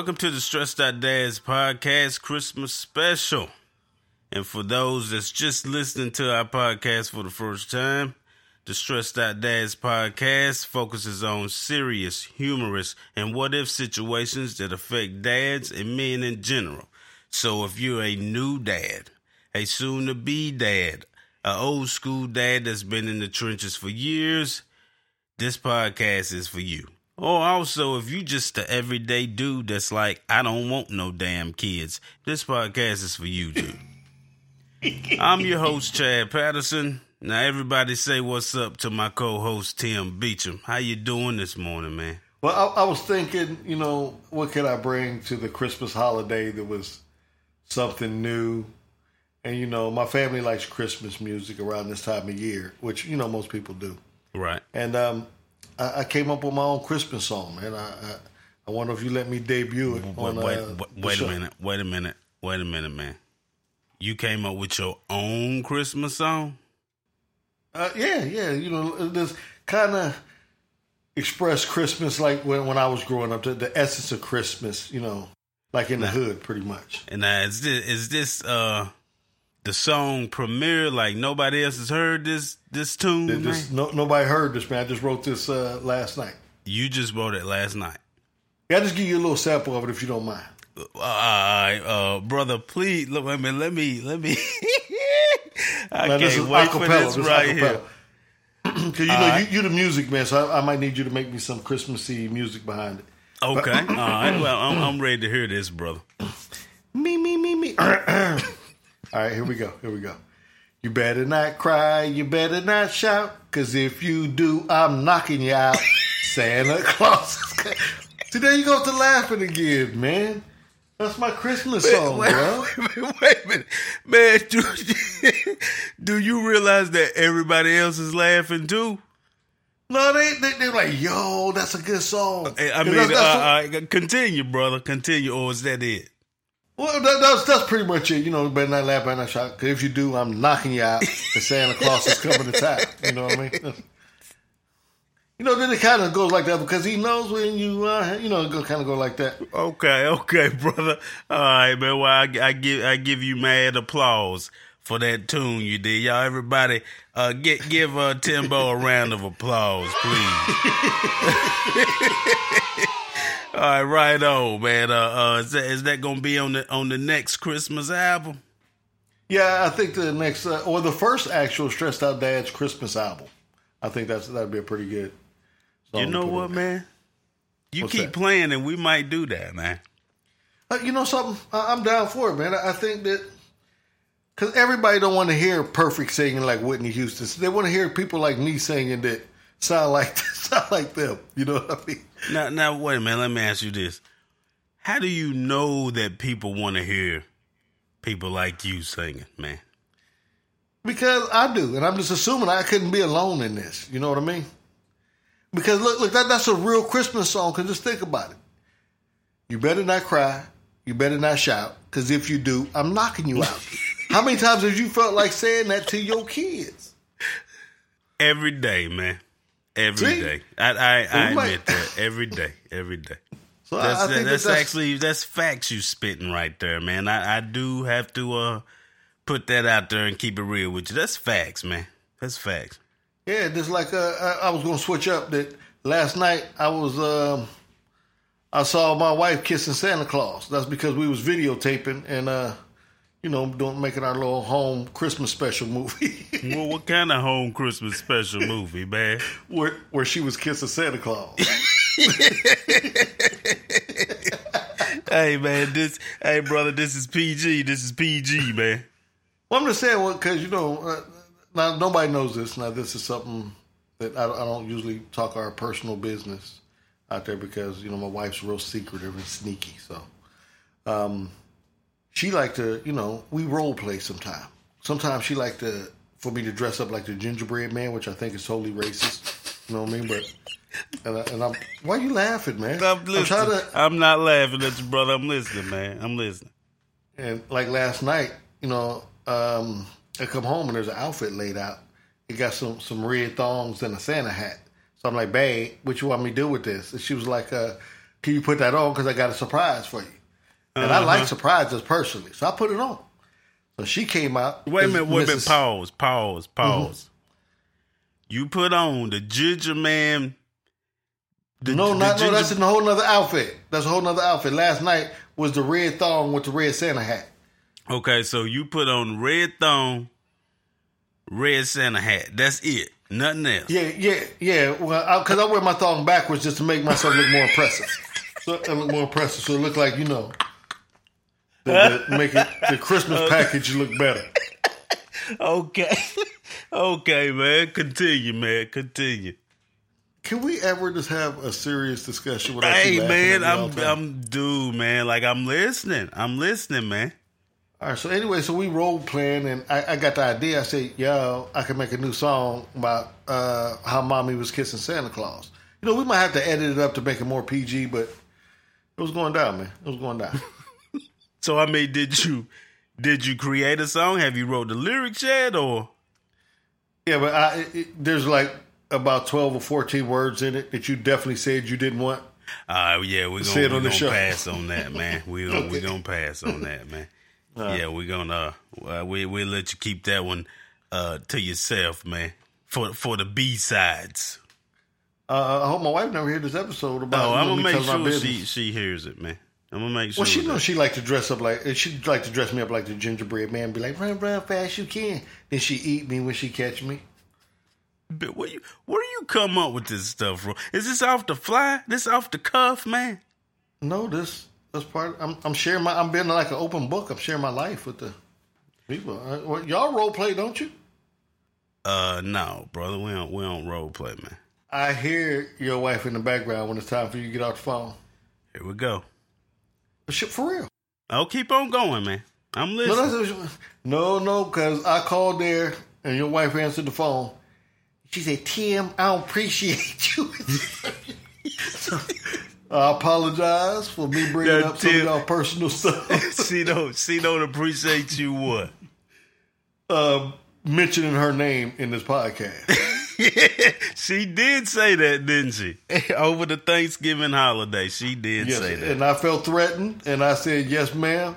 Welcome to the Stressed Out Dads podcast Christmas special. And for those that's just listening to our podcast for the first time, the Stressed Out Dads podcast focuses on serious, humorous, and what if situations that affect dads and men in general. So if you're a new dad, a soon to be dad, an old school dad that's been in the trenches for years, this podcast is for you. Or also, if you just the everyday dude that's like, I don't want no damn kids, this podcast is for you, dude. I'm your host, Chad Patterson. Now, everybody say what's up to my co-host Tim Beecham. How you doing this morning, man? Well, I, I was thinking, you know, what could I bring to the Christmas holiday that was something new? And you know, my family likes Christmas music around this time of year, which you know most people do. Right. And um, I, I came up with my own Christmas song, man. I, I, I wonder if you let me debut it. Wait, on, wait, uh, wait, wait a minute. Wait a minute. Wait a minute, man. You came up with your own Christmas song? Uh, yeah, yeah. You know, this kind of express Christmas like when when I was growing up, the, the essence of Christmas. You know, like in the hood, pretty much. And uh, is this is this uh the song premiere? Like nobody else has heard this this tune? Man? no, nobody heard this, man. I just wrote this uh, last night. You just wrote it last night. Yeah, I'll just give you a little sample of it if you don't mind. Uh, uh, brother, please look. A minute. Let me. Let me. I Now, can't this is wait for this This right here. Because you know you, you're the music man, so I, I might need you to make me some Christmassy music behind it. Okay. All right. Well, I'm, I'm ready to hear this, brother. Me, me, me, me. All right, here we go. Here we go. You better not cry. You better not shout. Because if you do, I'm knocking you out. Santa Claus is coming. See, there you go to laughing again, man. That's my Christmas song, wait, bro. wait, wait, wait a minute, man. Do, do you realize that everybody else is laughing too? No, they, they, they're like, yo, that's a good song. I mean, that's- that's uh, the- uh, continue, brother. Continue, or is that it? Well, that, that's that's pretty much it. You know, better not laugh, better not shout. Because if you do, I'm knocking you out. The Santa Claus is coming to town. You know what I mean? You know, then it kind of goes like that because he knows when you, uh, you know, it kind of go like that. Okay, okay, brother. All right, man. Well, I, I give I give you mad applause for that tune you did, y'all. Everybody, uh, get give uh, Timbo a round of applause, please. All right, right on, man. Uh, uh, is that is that gonna be on the on the next Christmas album? Yeah, I think the next uh, or the first actual Stressed Out Dad's Christmas album. I think that's that'd be a pretty good. song You know what, man? You What's keep that? playing, and we might do that, man. Uh, you know something? I, I'm down for it, man. I, I think that because everybody don't want to hear perfect singing like Whitney Houston. They want to hear people like me singing that sound like sound like them. You know what I mean? Now, now, wait a minute. Let me ask you this: How do you know that people want to hear people like you singing, man? Because I do, and I'm just assuming I couldn't be alone in this. You know what I mean? Because look, look, that, that's a real Christmas song. Cause just think about it. You better not cry. You better not shout. Cause if you do, I'm knocking you out. How many times have you felt like saying that to your kids? Every day, man. Every See? day. I I, I might- admit that. Every day. Every day. So I- That's I, think that's, that's actually that's facts you spitting right there, man. I, I do have to uh put that out there and keep it real with you. That's facts, man. That's facts. Yeah, just like uh, I, I was gonna switch up. That last night I was, um, I saw my wife kissing Santa Claus. That's because we was videotaping and, uh, you know, doing making our little home Christmas special movie Well, what kind of home Christmas special movie, man? where where she was kissing Santa Claus. hey man, this hey brother, this is PG. This is PG, man. well, I'm just saying, well, because you know, uh, now nobody knows this. Now this is something that I, I don't usually talk our personal business out there because you know my wife's real secretive and sneaky. So, um, she like to, you know, we role play sometimes. Sometimes she like to for me to dress up like the gingerbread man, which I think is totally racist. You know what I mean? But and, I, and I'm why are you laughing, man? I'm trying to I'm not laughing at you, brother. I'm listening, man. I'm listening. And like last night, you know, um, I come home and there's an outfit laid out. It got some some red thongs and a Santa hat. So I'm like, babe, what you want me to do with this? And she was like, uh, can you put that on? Because I got a surprise for you. And Uh-huh. I like surprises personally. So I put it on. So she came out. Wait a minute, wait a minute, pause, pause, pause. Mm-hmm. You put on the ginger man. The, No, the not, no, that's in a whole nother outfit. That's a whole nother outfit. Last night was the red thong with the red Santa hat. Okay, so you put on red thong, red Santa hat. That's it. Nothing else. Yeah, yeah, yeah. Well, because I, wear my thong backwards just to make myself look more impressive. So it look more impressive. So it look like you know, make it the Christmas package look better. Okay. okay, man. Continue, man. Continue. Can we ever just have a serious discussion without Hey, man. at me all I'm. I'm, dude, man. Like I'm listening. I'm listening, man. All right. So anyway, so we role playing, and I, I got the idea. I said, "Yo, I can make a new song about uh, how mommy was kissing Santa Claus." You know, we might have to edit it up to make it more PG, but it was going down, man. It was going down. So I mean, did you, did you create a song? Have you wrote the lyrics yet, or? yeah, but I, it, there's like about twelve or fourteen words in it that you definitely said you didn't want. Uh, yeah, we're gonna, we the gonna pass on that, man. We gonna we Okay. gonna pass on that, man. yeah, we're gonna uh, we we'll let you keep that one uh, to yourself, man. For for the B sides. Uh, I hope my wife never heard this episode about. Oh, I'm gonna make sure she she hears it, man. I'm gonna make sure. Well, she knows she like to dress up like she like to dress me up like the gingerbread man. Be like, run, run fast you can. Then she eat me when she catch me. But where you where do you come up with this stuff from? Is this off the fly? This off the cuff, man? No, this this part. I'm I'm sharing my. I'm being like an open book. I'm sharing my life with the people. Uh, well, y'all role play, don't you? Uh, no, brother, we don't we don't role play, man. I hear your wife in the background when it's time for you to get off the phone. Here we go. But shit, for real. I'll keep on going, man. I'm listening. no, no, because I called there and your wife answered the phone. She said, Tim, I don't appreciate you. So, I apologize for me bringing Yeah, up some of y'all personal stuff. she don't she don't appreciate you what? uh, mentioning her name in this podcast. she did say that, didn't she? Over the Thanksgiving holiday, she did Yes, say that. and I felt threatened, and I said, "Yes, ma'am.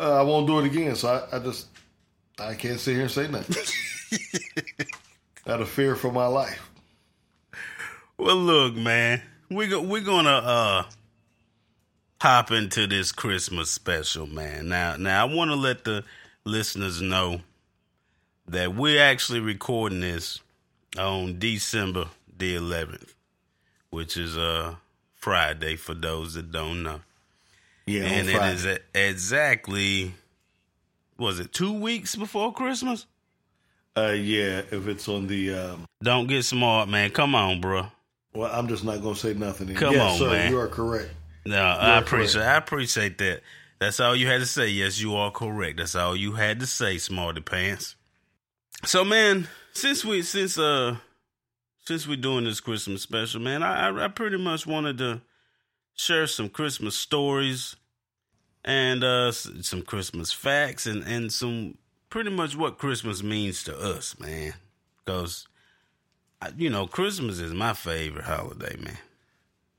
Uh, I won't do it again." So I, I just, I can't sit here and say nothing. Out of fear for my life. Well, look, man, we go, we're gonna uh hop into this Christmas special, man. Now, now I want to let the listeners know that we're actually recording this on December the 11th, which is uh Friday for those that don't know. Yeah, and it is exactly was it two weeks before Christmas? Uh, yeah, if it's on the, um, Don't get smart, man. Come on, bro. well, I'm just not gonna say nothing. then. Come yes, on, sir, man. You are correct. No, I are appreciate I appreciate that. That's all you had to say. Yes, you are correct. That's all you had to say, smarty pants. So, man, since we since uh since we're doing this Christmas special, man, I I, pretty much wanted to share some Christmas stories and uh some Christmas facts and and some pretty much what Christmas means to us, man. Because you know, Christmas is my favorite holiday, man.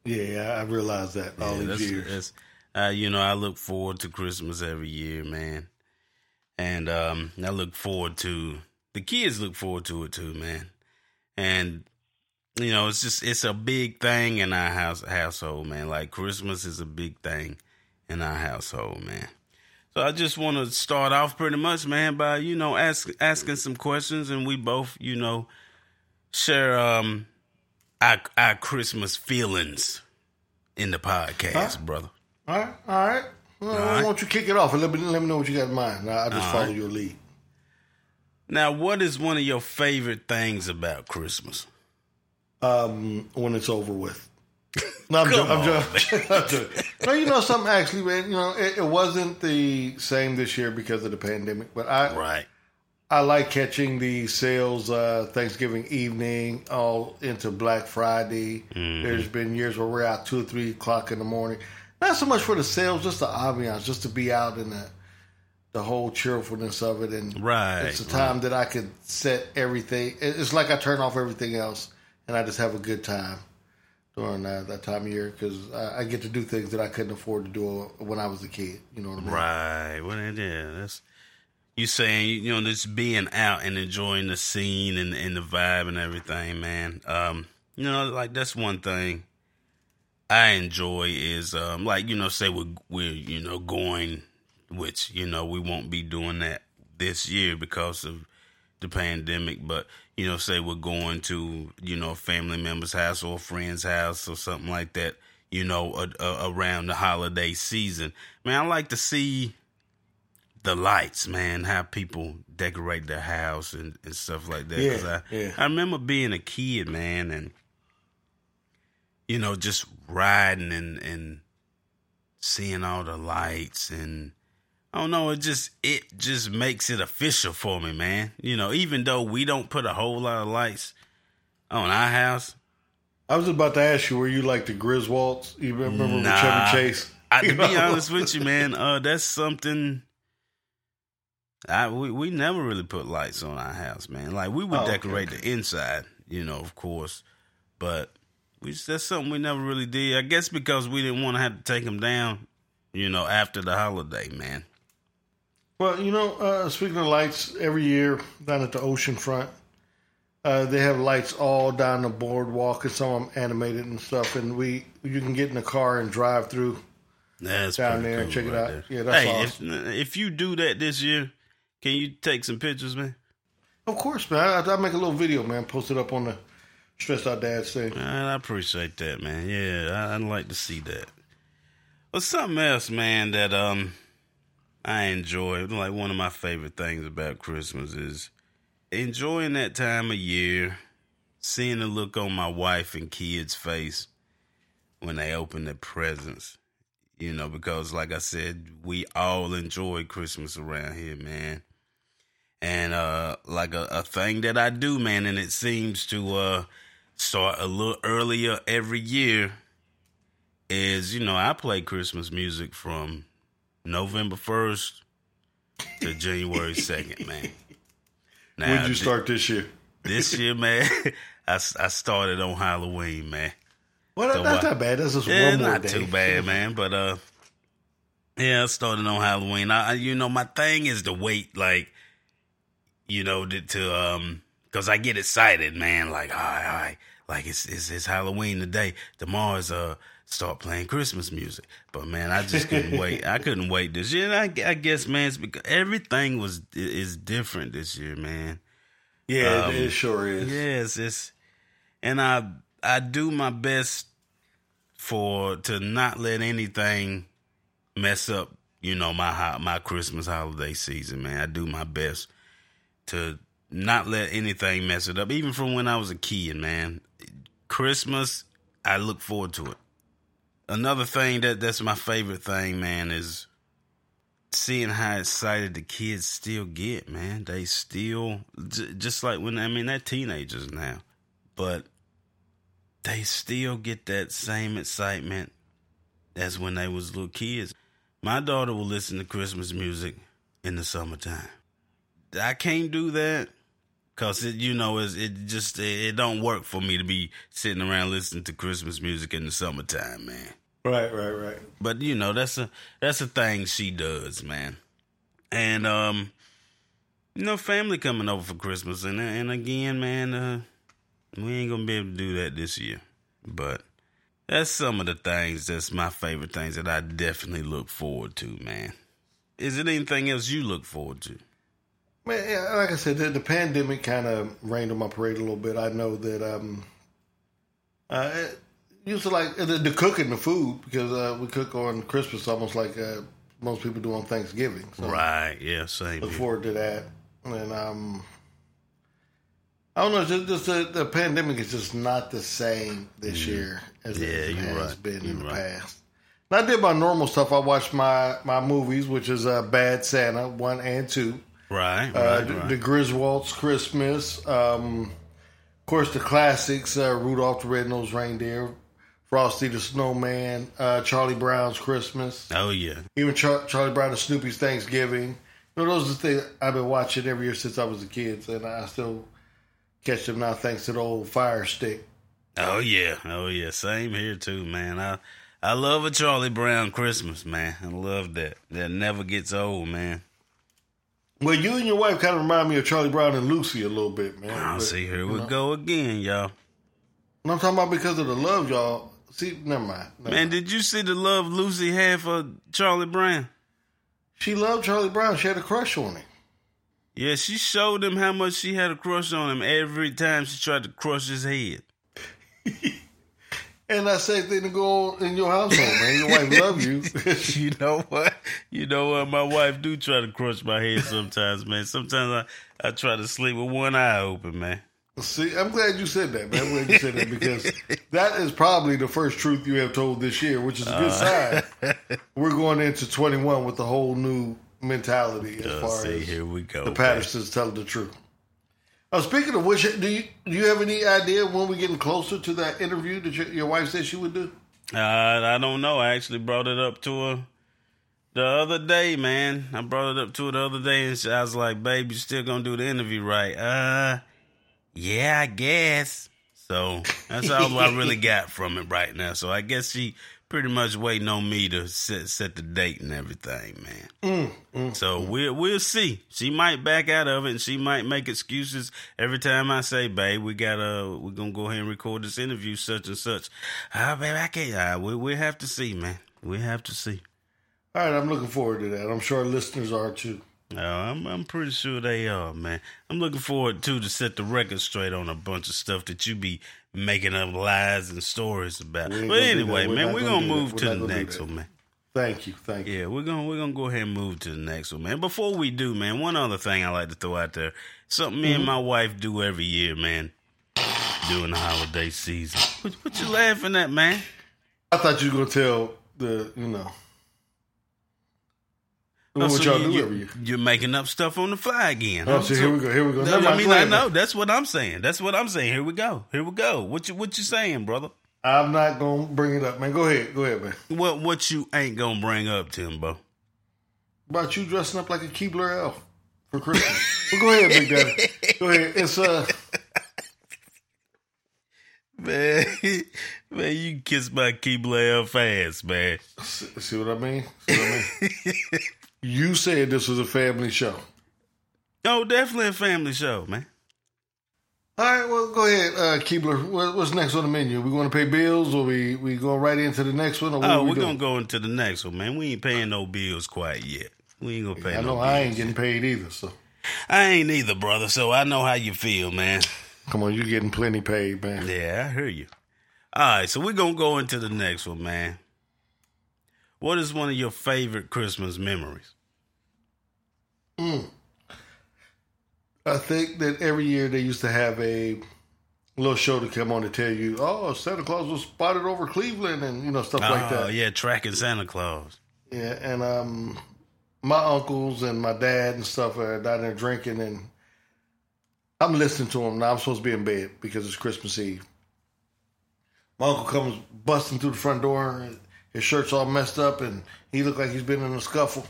Yeah, I realize that all Yeah, these years. that's- uh, you know, I look forward to Christmas every year, man. And um, I look forward to the kids look forward to it too, man. And you know, it's just it's a big thing in our house household, man. Like Christmas is a big thing in our household, man. So I just want to start off pretty much, man, by you know ask, asking some questions, and we both, you know, share um our our Christmas feelings in the podcast, brother. All right, all right. Well, right. Why don't you kick it off and let me let me know what you got in mind? I'll just All follow right. your lead. Now, what is one of your favorite things about Christmas? um, when it's over with. No, I'm, joking. I'm, joking. I'm joking. No, you know something. Actually, man, you know it, it wasn't the same this year because of the pandemic. But I, Right. I like catching the sales uh, Thanksgiving evening all into Black Friday. Mm-hmm. There's been years where we're out two or three o'clock in the morning. Not so much for the sales, just the ambiance, just to be out in the the whole cheerfulness of it. And Right, it's a time that I could set everything. It's like I turn off everything else and I just have a good time. during that, that time of year because I, I, get to do things that I couldn't afford to do when I was a kid. You know what I mean? Right. Well, yeah, that's you saying you know just being out and enjoying the scene and, and the vibe and everything, man. Um, you know, like that's one thing I enjoy is um, like you know, say we're we're you know going, which you know we won't be doing that this year because of the pandemic, but you know, say we're going to, you know, a family member's house or a friend's house or something like that, you know, a, a, around the holiday season. Man, I like to see the lights, man, how people decorate their house and, and stuff like that. Yeah, I, yeah. I remember being a kid, man, and, you know, just riding and, and seeing all the lights and, I don't know. It just it just makes it official for me, man. You know, even though we don't put a whole lot of lights on our house. I was about to ask you, were you like the Griswolds? You remember nah, with Chevy Chase? I, to be honest with you, man, uh, that's something. I we we never really put lights on our house, man. Like we would Oh, decorate okay. the inside, you know, of course, but we that's something we never really did. I guess because we didn't want to have to take them down, you know, after the holiday, man. Well, you know, uh, speaking of lights, every year down at the ocean front, uh, they have lights all down the boardwalk, and some of them animated and stuff. And we, you can get in the car and drive through. That's Down there and cool check it out. there. Yeah, that's hey, awesome. if if you do that this year, can you take some pictures, man? Of course, man. I, I make a little video, man. Post it up on the Stressed Out Dad thing. Man, I appreciate that, man. Yeah, I, I'd like to see that. But something else, man, that um I enjoy, like one of my favorite things about Christmas is enjoying that time of year, seeing the look on my wife and kids' face when they open their presents. You know, because like I said, we all enjoy Christmas around here, man. And uh like a, a thing that I do, man, and it seems to uh start a little earlier every year is, you know, I play Christmas music from November 1st to January 2nd, man. Now, When did you start this year? this year, man, I, I started on Halloween, man. Well, So that's what? not bad. That's just Yeah, one more not day. too bad, man. But uh, yeah, I started on Halloween. I, I- you know, my thing is to wait, like, you know, to, to um, cause I get excited, man. Like, all right, all right, like it's it's, it's Halloween today. Tomorrow's uh, start playing Christmas music. But man, I just couldn't wait. I couldn't wait this year. And I, I guess, man, it's because everything was is different this year, man. Yeah, Um, it, sure is. Yes, it's and I I do my best for to not let anything mess up, you know, my my Christmas holiday season, man. I do my best to not let anything mess it up. Even from when I was a kid, man. Christmas, I look forward to it. Another thing that that's my favorite thing, man, is seeing how excited the kids still get, man. They still just like when I mean they're teenagers now, but they still get that same excitement as when they was little kids. My daughter will listen to Christmas music in the summertime. I can't do that because it, you know, it's, it just it, it don't work for me to be sitting around listening to Christmas music in the summertime, man. Right, right, right. But you know, that's a that's a thing she does, man. And um, you know, family coming over for Christmas, and and again, man, uh, we ain't gonna be able to do that this year. But that's some of the things that's my favorite things that I definitely look forward to, man. Is it anything else you look forward to? Man, like I said, the, the pandemic kind of rained on my parade a little bit. I know that um, uh, it used to like the, the cooking, the food, because uh, we cook on Christmas almost like uh, most people do on Thanksgiving. So Right? Yeah, same. look here. forward to that. And um, I don't know, just, just the, the pandemic is just not the same this year as Yeah, it has right. been in You're the right. past. And I did my normal stuff. I watched my my movies, which is uh, Bad Santa one and two. Right, right, Uh, the, right. the Griswolds Christmas, um, of course the classics: uh, Rudolph the Red-Nosed Reindeer, Frosty the Snowman, uh, Charlie Brown's Christmas, oh yeah, even Char- Charlie Brown and Snoopy's Thanksgiving. You know, those are the things I've been watching every year since I was a kid, and I still catch them now thanks to the old Fire Stick. Oh yeah, oh yeah, same here too, man. I I love a Charlie Brown Christmas, man. I love that. That never gets old, man. Well, you and your wife kind of remind me of Charlie Brown and Lucy a little bit, man. I'll But, see. Here we know. go again, y'all. And I'm talking about because of the love, y'all. See, never mind. Never Man, mind. did you see the love Lucy had for Charlie Brown? She loved Charlie Brown. She had a crush on him. Yeah, she showed him how much she had a crush on him every time she tried to crush his head. And that same thing to go on in your household, man. Your wife love you. you know what? You know what? My wife do try to crush my head sometimes, man. Sometimes I, I try to sleep with one eye open, man. See, I'm glad you said that, man. I'm glad you said that because that is probably the first truth you have told this year, which is a good Uh. sign. We're going into 21 with a whole new mentality as Uh, far see, as here we go. the man. Pattersons telling the truth. Uh, speaking of which, do you do you have any idea when we're getting closer to that interview that your, your wife said she would do? Uh, I don't know. I actually brought it up to her the other day, man. I brought it up to her the other day, and she, I was like, "Babe, you still gonna do the interview, right?" Uh, yeah, I guess. So that's all I really got from it right now. So I guess she pretty much waiting on me to set set the date and everything, man. So we'll we'll see. She might back out of it, and she might make excuses every time I say, "Babe, we gotta we're gonna go ahead and record this interview, such and such." Ah, babe, I can't. Ah, we we have to see, man. We have to see. All right, I'm looking forward to that. I'm sure our listeners are too. No, I'm I'm pretty sure they are, man. I'm looking forward too to set the record straight on a bunch of stuff that you be making up lies and stories about. But anyway. Man, we're gonna gonna move to the next one, man. Thank you, thank you. Yeah, we're gonna we're gonna go ahead and move to the next one, man. Before we do, man, one other thing I like to throw out there, something me Mm-hmm. and my wife do every year, man, during the holiday season. What, what you laughing at, man? I thought you were gonna tell the you know Oh, so y'all you, do you-. You're making up stuff on the fly again. Oh, huh? so here we go. Here we go. I mean, I know that's what I'm saying. That's what I'm saying. Here we go. Here we go. What you what you saying, brother? I'm not gonna bring it up, man. Go ahead. Go ahead, man. What what you ain't gonna bring up, Timbo? About you dressing up like a Keebler elf for Christmas. well, go ahead, Big Daddy. Go ahead. It's uh, Man, man, you kiss my Keebler fast, man. see see what I mean? See what I mean? You said this was a family show. Oh, definitely a family show, man. All right, well, go ahead, uh, Keebler. What, what's next on the menu? We going to pay bills, or we we going right into the next one? Or what Oh, we we're doing? gonna go into the next one, man. We ain't paying no bills quite yet. We ain't gonna pay I no know I bills. ain't getting paid either. So I ain't either, brother. So I know how you feel, man. come on, you getting plenty paid, man. Yeah, I hear you. All right, so we're gonna go into the next one, man. What is one of your favorite Christmas memories? I think that every year they used to have a little show to come on to tell you, oh, Santa Claus was spotted over Cleveland, and you know stuff like oh, that. yeah, tracking Santa Claus. Yeah, and um, my uncles and my dad and stuff are down there drinking, and I'm listening to them. Now I'm supposed to be in bed because it's Christmas Eve. My uncle comes busting through the front door. His shirt's all messed up, and he looked like he's been in a scuffle.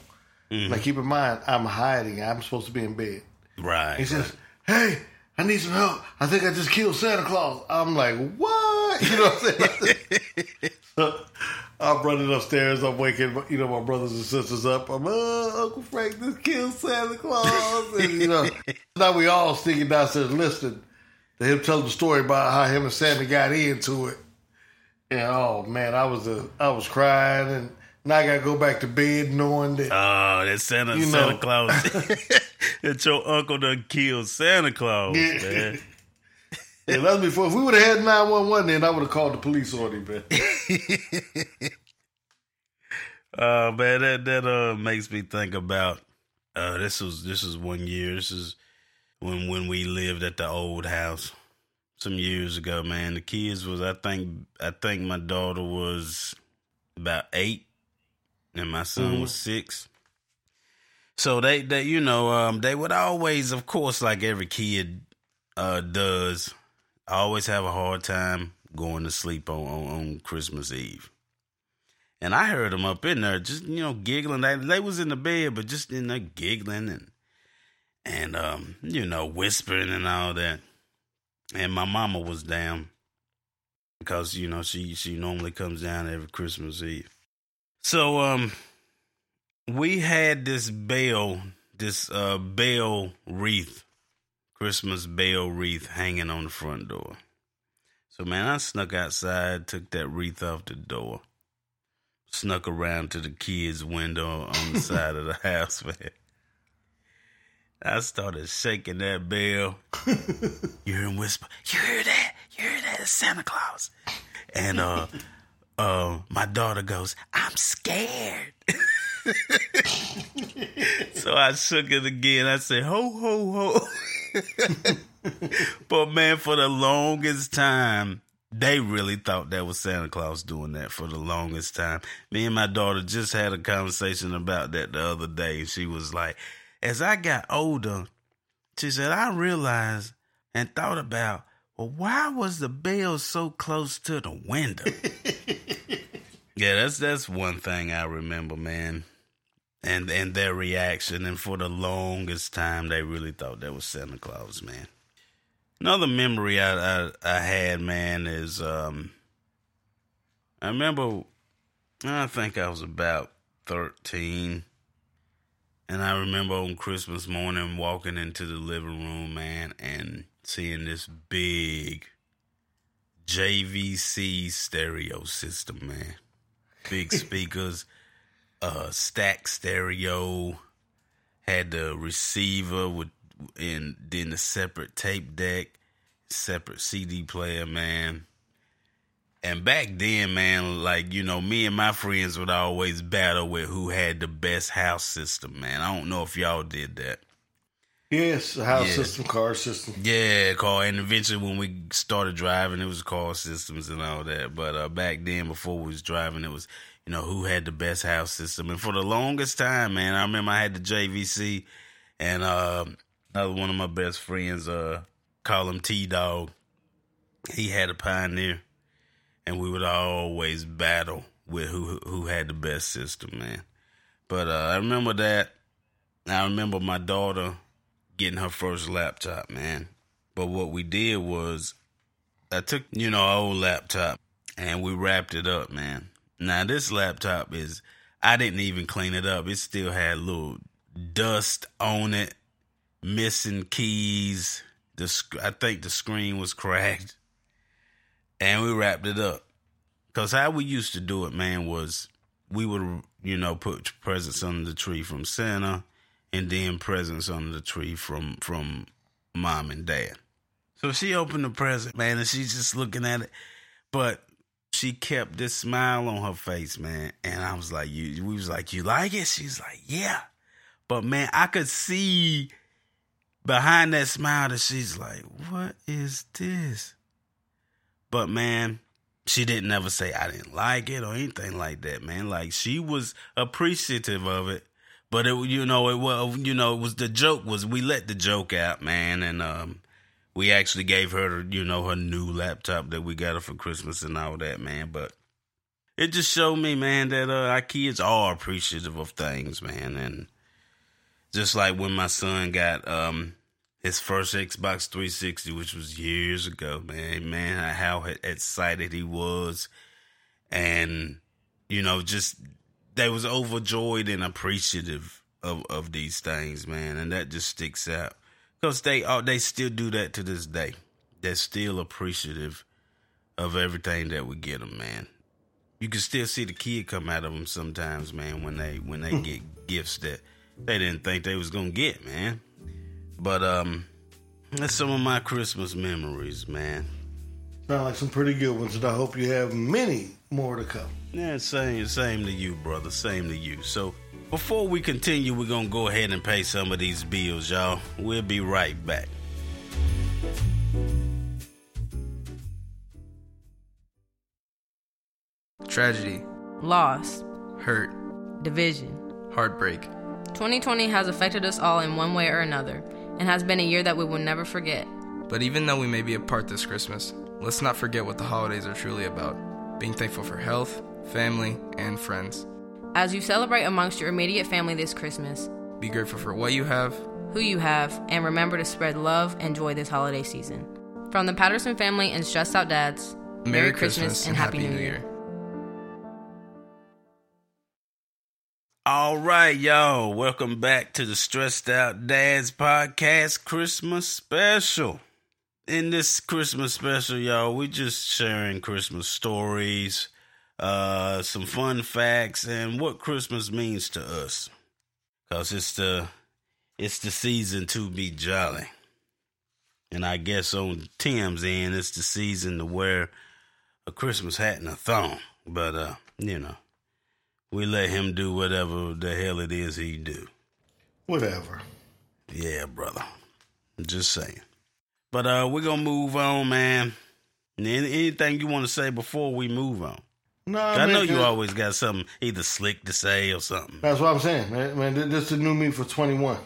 Mm-hmm. Now keep in mind, I'm hiding. I'm supposed to be in bed. Right. He says, "Hey, I need some help. I think I just killed Santa Claus." I'm like, "What?" You know what I'm saying? so I'm running upstairs. I'm waking, you know, my brothers and sisters up. I'm, "Oh, Uncle Frank just killed Santa Claus," and you know, now we all sneaking downstairs listening to him tell the story about how him and Santa got into it. And oh man, I was a, I was crying, and now I got to go back to bed knowing that. Oh, that Santa You Santa. Claus. that your uncle done killed Santa Claus, Yeah. man. Yeah, that's before. If we would have had nine one one, then I would have called the police already, him, man. Uh man, that that uh makes me think about uh this was this was one year. This is when when we lived at the old house some years ago, man. The kids was I think I think my daughter was about eight and my son was six. So they they you know, um they would always of course like every kid uh does always have a hard time going to sleep on on, on Christmas Eve. And I heard them up in there just, you know, giggling. They, they was in the bed, but just in there giggling and, and, um, you know, whispering and all that. And my mama was down because you know she she normally comes down every Christmas Eve. So um, we had this bell, this uh bell wreath, Christmas bell wreath hanging on the front door. So man, I snuck outside, took that wreath off the door, snuck around to the kids' window on the side of the house, man. I started shaking that bell. you hear him whisper, You hear that? You hear that? It's Santa Claus. And uh uh my daughter goes, I'm scared. so I shook it again. I said, Ho ho ho. but man, for the longest time, they really thought that was Santa Claus doing that for the longest time. Me and my daughter just had a conversation about that the other day. She was like, as I got older, she said, I realized and thought about, well, why was the bell so close to the window? yeah, that's that's one thing I remember, man. And and their reaction, and for the longest time, they really thought that was Santa Claus, man. Another memory I I, I had, man, is um, I remember, I think I was about thirteen and I remember on Christmas morning walking into the living room, man, and seeing this big JVC stereo system, man. Big speakers, uh, stack stereo, had the receiver with, and then the separate tape deck, separate CD player, man. And back then, man, like, you know, me and my friends would always battle with who had the best house system, man. I don't know if y'all did that. Yes, house yeah. system, car system. Yeah, car. And eventually, when we started driving, it was car systems and all that. But uh, back then, before we was driving, it was, you know, who had the best house system. And for the longest time, man, I remember I had the JVC and uh, another one of my best friends, uh, call him T Dog. He had a Pioneer and we would always battle with who who had the best system, man. But uh, I remember that. I remember my daughter getting her first laptop, man. But what we did was, I took you know our old laptop and we wrapped it up, man. Now this laptop is, I didn't even clean it up. It still had little dust on it, missing keys. The I think the screen was cracked and we wrapped it up. Cause how we used to do it, man, was we would, you know, put presents under the tree from Santa, and then presents under the tree from from mom and dad. So she opened the present, man, and she's just looking at it, but she kept this smile on her face, man. And I was like, "You," we was like, "You like it?" She's like, "Yeah," but man, I could see behind that smile that she's like, "What is this?" But man, she didn't ever say I didn't like it or anything like that, man. Like she was appreciative of it. But it, you know, it was, you know, it was the joke was we let the joke out, man, and um, we actually gave her, you know, her new laptop that we got her for Christmas and all that, man. But it just showed me, man, that uh, our kids are appreciative of things, man, and just like when my son got um his first Xbox 360, which was years ago, man. Man, how excited he was. And, you know, just they was overjoyed and appreciative of, of these things, man. And that just sticks out. Because they are, they still do that to this day. They're still appreciative of everything that we get them, man. You can still see the kid come out of them sometimes, man, when they when they get gifts that they didn't think they was gonna get, man. But um, that's some of my Christmas memories, man. Sound like some pretty good ones, and I hope you have many more to come. Yeah, same, same to you, brother. Same to you. So before we continue, we're gonna go ahead and pay some of these bills, y'all. We'll be right back. Tragedy, loss, hurt, division, heartbreak. 2020 has affected us all in one way or another and has been a year that we will never forget. But even though we may be apart this Christmas, let's not forget what the holidays are truly about being thankful for health, family, and friends. As you celebrate amongst your immediate family this Christmas, be grateful for what you have, who you have, and remember to spread love and joy this holiday season. From the Patterson family and Stressed Out Dads, Merry Christmas and Happy New Year. All right, y'all. Welcome back to the Stressed Out Dads Podcast Christmas Special. In this Christmas special, y'all, we just sharing Christmas stories, uh, some fun facts, and what Christmas means to us. Cause it's the it's the season to be jolly. And I guess on Tim's end, it's the season to wear a Christmas hat and a thong. But uh, you know, we let him do whatever the hell it is he do. Whatever. Yeah, brother. Just saying. But uh, we're gonna move on, man. anything you want to say before we move on? No, I know you always got something either slick to say or something. That's what I'm saying, man. man this is the new me for 21.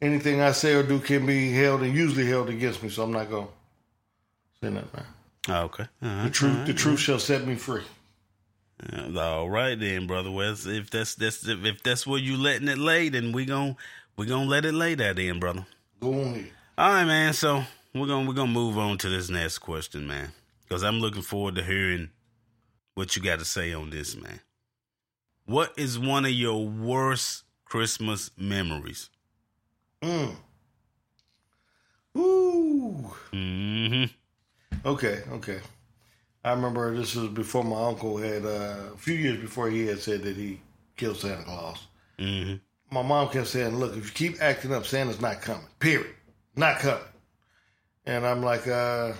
Anything I say or do can be held and usually held against me, so I'm not gonna say that, man. Okay. Right. The truth, right. the truth shall set me free. All right then, brother Wes. If that's that's if that's where you letting it lay, then we gon' we gonna let it lay that in, brother. Go on here. All right, man. So we're gonna we're gonna move on to this next question, man, because I'm looking forward to hearing what you got to say on this, man. What is one of your worst Christmas memories? Mm. Ooh. Mm-hmm. Okay, okay. I remember this was before my uncle had uh, a few years before he had said that he killed Santa Claus. Mm-hmm. My mom kept saying, "Look, if you keep acting up, Santa's not coming. Period, not coming." And I'm like, uh,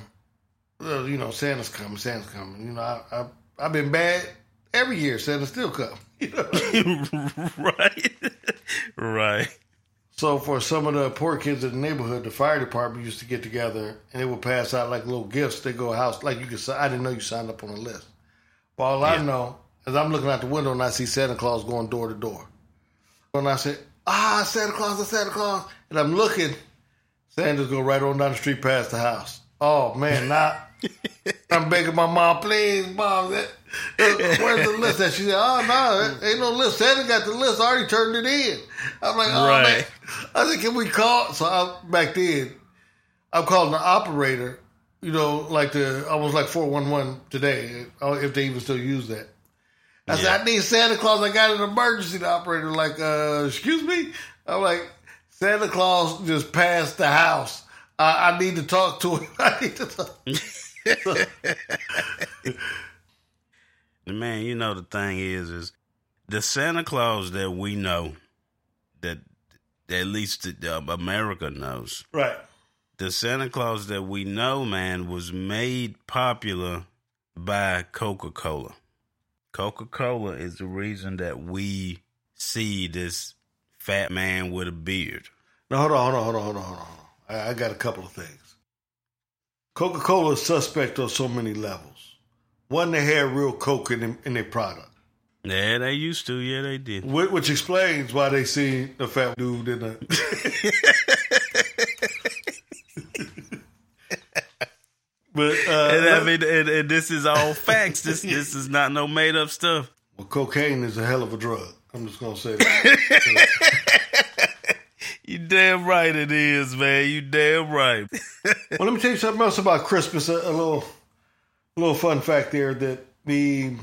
well, you know, Santa's coming, Santa's coming. You know, I, I I've been bad every year. Santa's still come. You know? right, right. So for some of the poor kids in the neighborhood, the fire department used to get together and they would pass out like little gifts. They go house like you could. say. I didn't know you signed up on the list. But all yeah. I know is I'm looking out the window and I see Santa Claus going door to door. And I said, "Ah, Santa Claus, Santa Claus," and I'm looking. Santa's going right on down the street past the house. Oh man, not. I'm begging my mom, please, mom. That, where's the list? And she said, "Oh no, ain't no list. Santa got the list. I already turned it in." I'm like, "Oh right. man." I said, "Can we call?" So I, back then, I'm calling the operator. You know, like the I was like four one one today, uh, if they even still use that. I yeah. said, "I need Santa Claus. I got an emergency." The operator like, uh, "Excuse me." I'm like, "Santa Claus just passed the house. I, I need to talk to him. I need to talk." man, you know the thing is, is the Santa Claus that we know, that, at least uh, America knows, right? The Santa Claus that we know, man, was made popular by Coca Cola. Coca Cola is the reason that we see this fat man with a beard. No, hold on, hold on, hold on, hold on, hold on. I, I got a couple of things. Coca Cola is suspect on so many levels. One, they had real Coke in, in their product. Yeah, they used to. Yeah, they did. Which, which explains why they see the fat dude in the. but uh, and, I mean, and, and this is all facts. This this is not no made up stuff. Well, cocaine is a hell of a drug. I'm just gonna say that. You damn right it is, man. You damn right. well, let me tell you something else about Christmas. A, a little, a little fun fact there that the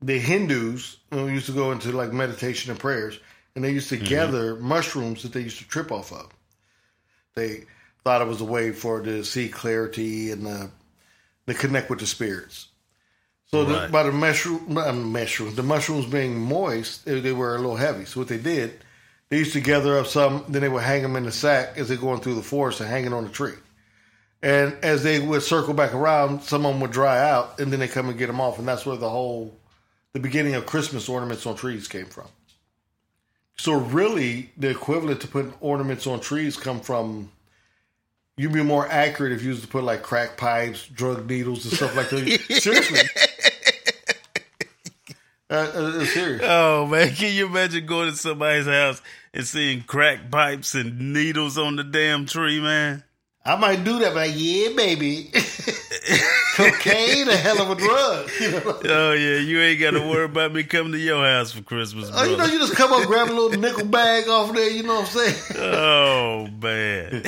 the Hindus used to go into like meditation and prayers, and they used to mm-hmm. gather mushrooms that they used to trip off of. They thought it was a way for to see clarity and uh, to connect with the spirits. So right. the, by the mushroom, mushroom, the mushrooms being moist, they, they were a little heavy. So what they did they used to gather up some, then they would hang them in the sack as they're going through the forest and hanging on the tree. And as they would circle back around, some of them would dry out, and then they come and get them off, and that's where the whole, the beginning of Christmas ornaments on trees came from. So really, the equivalent to putting ornaments on trees come from. You'd be more accurate if you used to put like crack pipes, drug needles, and stuff like that. Seriously, uh, uh, serious. Oh man, can you imagine going to somebody's house and seeing crack pipes and needles on the damn tree, man? I might do that, but like, yeah, baby. Cocaine, a hell of a drug. You know? Oh yeah, you ain't got to worry about me coming to your house for Christmas. Oh, you know, you just come up, grab a little nickel bag off there. You know what I'm saying? Oh man.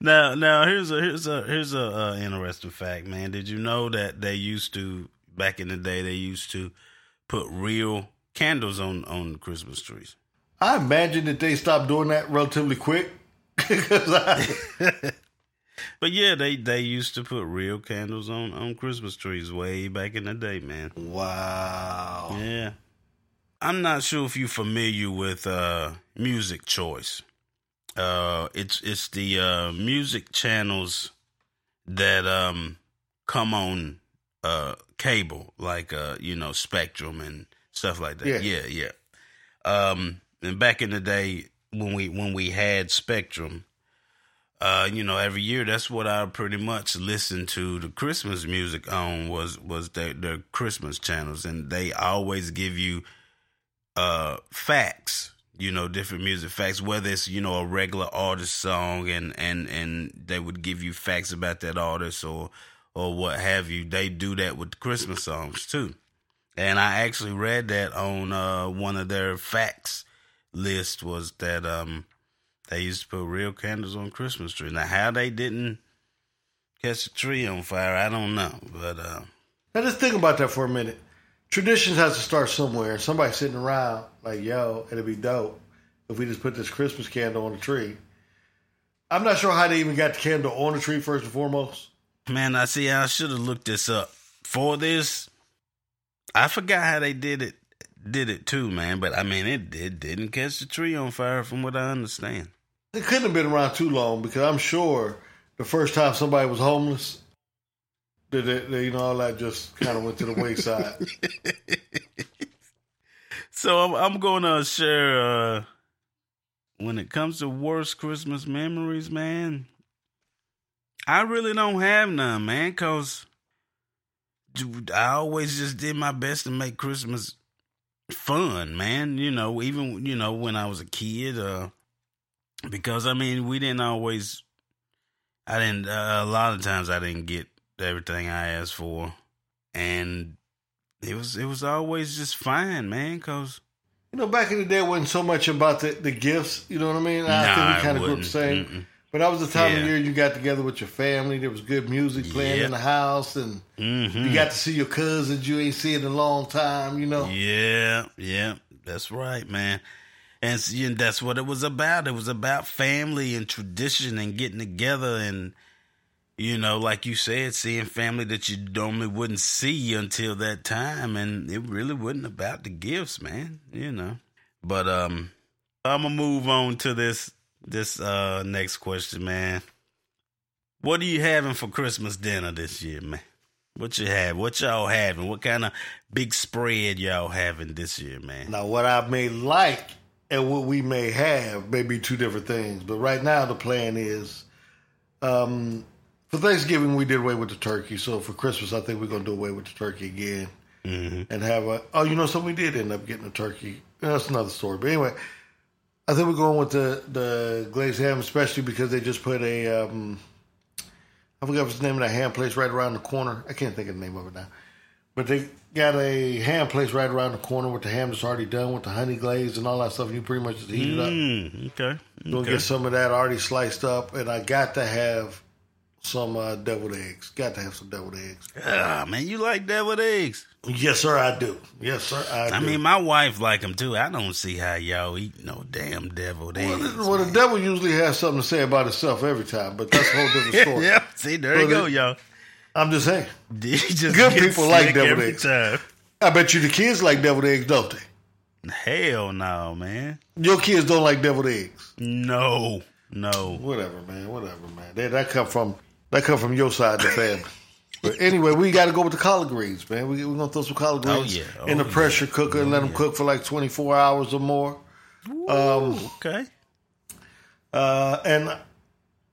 now, now here's a here's a here's a uh, interesting fact, man. Did you know that they used to back in the day they used to put real candles on on Christmas trees? I imagine that they stopped doing that relatively quick. I- But yeah, they they used to put real candles on on Christmas trees way back in the day, man. wow. Yeah. I'm not sure if you're familiar with uh music choice. Uh it's it's the uh music channels that um come on uh cable like uh you know Spectrum and stuff like that. Yeah. yeah. yeah. Um and back in the day when we when we had Spectrum uh, you know, every year that's what I pretty much listened to the Christmas music on was was their their Christmas channels, and they always give you uh facts, you know, different music facts, whether it's you know a regular artist song, and and and they would give you facts about that artist or or what have you. They do that with the Christmas songs too, and I actually read that on uh one of their facts list was that um they used to put real candles on Christmas tree. Now, how they didn't catch the tree on fire, I don't know. But uh, Now just think about that for a minute. Traditions has to start somewhere. Somebody sitting around like, yo, it'd be dope if we just put this Christmas candle on the tree. I'm not sure how they even got the candle on the tree first and foremost. Man, I see. I should have looked this up for this. I forgot how they did it. Did it too, man. But I mean, it it didn't catch the tree on fire, from what I understand. It couldn't have been around too long because I'm sure the first time somebody was homeless, that, you know all that just kind of went to the wayside. So I'm, I'm going to share. Uh, when it comes to worst Christmas memories, man, I really don't have none, man. Cause dude, I always just did my best to make Christmas fun, man. You know, even you know when I was a kid. Uh, because I mean, we didn't always. I didn't. Uh, a lot of times, I didn't get everything I asked for, and it was it was always just fine, man. Cause you know, back in the day, it wasn't so much about the, the gifts. You know what I mean? I Nah, think we kind of grew up wouldn't. Mm-mm. But that was the time of year you got together with your family. There was good music playing Yep. in the house, and Mhm. you got to see your cousins you ain't seen in a long time. You know, Yeah, yeah, that's right, man. And know, that's what it was about. It was about family and tradition and getting together and you know, like you said, seeing family that you normally wouldn't see until that time and it really wasn't about the gifts, man, you know. But um I'm gonna move on to this this uh next question, man. What are you having for Christmas dinner this year, man? What you have? What y'all having? What kind of big spread y'all having this year, man? now what I may like and what we may have may be two different things. But right now, the plan is um, for Thanksgiving we did away with the turkey. So for Christmas, I think we're gonna do away with the turkey again. Mm-hmm. and have a. Oh, you know, something we did end up getting a turkey. That's another story. But anyway, I think we're going with the the glazed ham, especially because they just put a. Um, I forgot what's the name of that ham place right around the corner. I can't think of the name of it now. But they got a ham place right around the corner with the ham that's already done with the honey glaze and all that stuff. You pretty much just heat it up. Mm, okay. Gonna okay. get some of that already sliced up, and I got to have some uh, deviled eggs. Got to have some deviled eggs. Ah, man, you like deviled eggs? Yes, sir, I do. Yes, sir, I, do. I do. mean, my wife like them too. I don't see how y'all eat no damn deviled eggs. Well, the devil usually has something to say about itself every time, but that's a whole different story. yeah, see, there you go, it- y'all. I'm just saying. Just Good people like devil every eggs. time. I bet you the kids like deviled eggs, don't they? Hell no, man. Your kids don't like deviled eggs. No, no. Whatever, man. Whatever, man. That, that come from that come from your side of the family. But anyway, we got to go with the collard greens, man. We, we're gonna throw some collard Oh, greens yeah. Oh, in the yeah. pressure cooker and let them cook for like 24 hours or more. Um, okay. Uh, and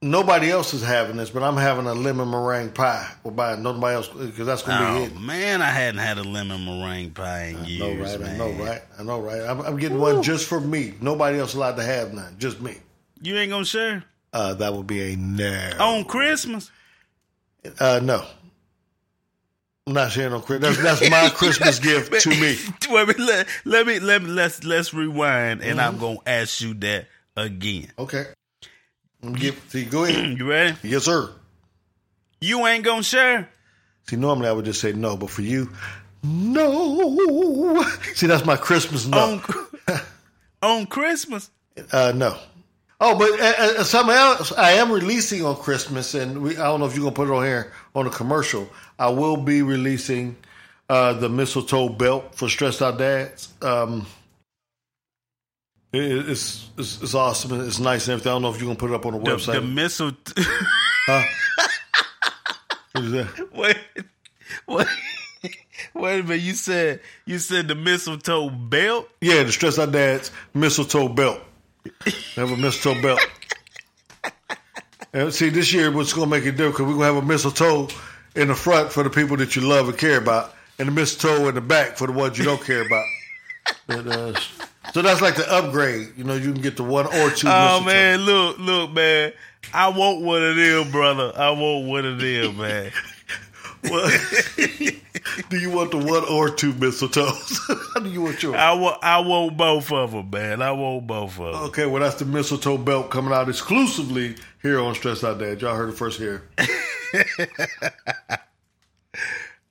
nobody else is having this, but I'm having a lemon meringue pie. Well, by nobody else because that's gonna be Oh it. man, I hadn't had a lemon meringue pie in I know, years, right? man. I know, right? I know, right? I'm, I'm getting one just for me. Nobody else allowed to have none. Just me. You ain't gonna share Uh, that would be a no. on Christmas. Uh, no. I'm not sharing on Christmas. That's, that's my Christmas gift to me. Wait, let, let me let me let's let's rewind, and Mm-hmm. I'm gonna ask you that again. Okay. Let me get, see, go ahead. You ready? yes, sir. You ain't gonna share. See, normally I would just say no, but for you, no. See, that's my Christmas no. on on Christmas. Uh, no. Oh, but uh, uh, something else. I am releasing on Christmas, and we, I don't know if you're gonna put it on here on a commercial. I will be releasing uh, the mistletoe belt for stressed out dads. Um, it, it's, it's it's awesome and it's nice and everything. I don't know if you're gonna put it up on the The, website. the missile. What is that? wait, wait, wait a minute. You said you said the mistletoe belt. Yeah, the stressed out dads mistletoe belt. They have a mistletoe belt. And see, this year what's going to make it different we're going to have a mistletoe in the front for the people that you love and care about, and the mistletoe in the back for the ones you don't care about. But, uh, so that's like the upgrade. You know, you can get the one or two. Oh mistletoe. man, look, look, man. I want one of them, brother. I want one of them, man. Do you want the one or two mistletoes? How do you want yours? I want, I want both of them, man. I want both of them. Okay, well that's the mistletoe belt coming out exclusively here on Stress Out Dad. Y'all heard it first here.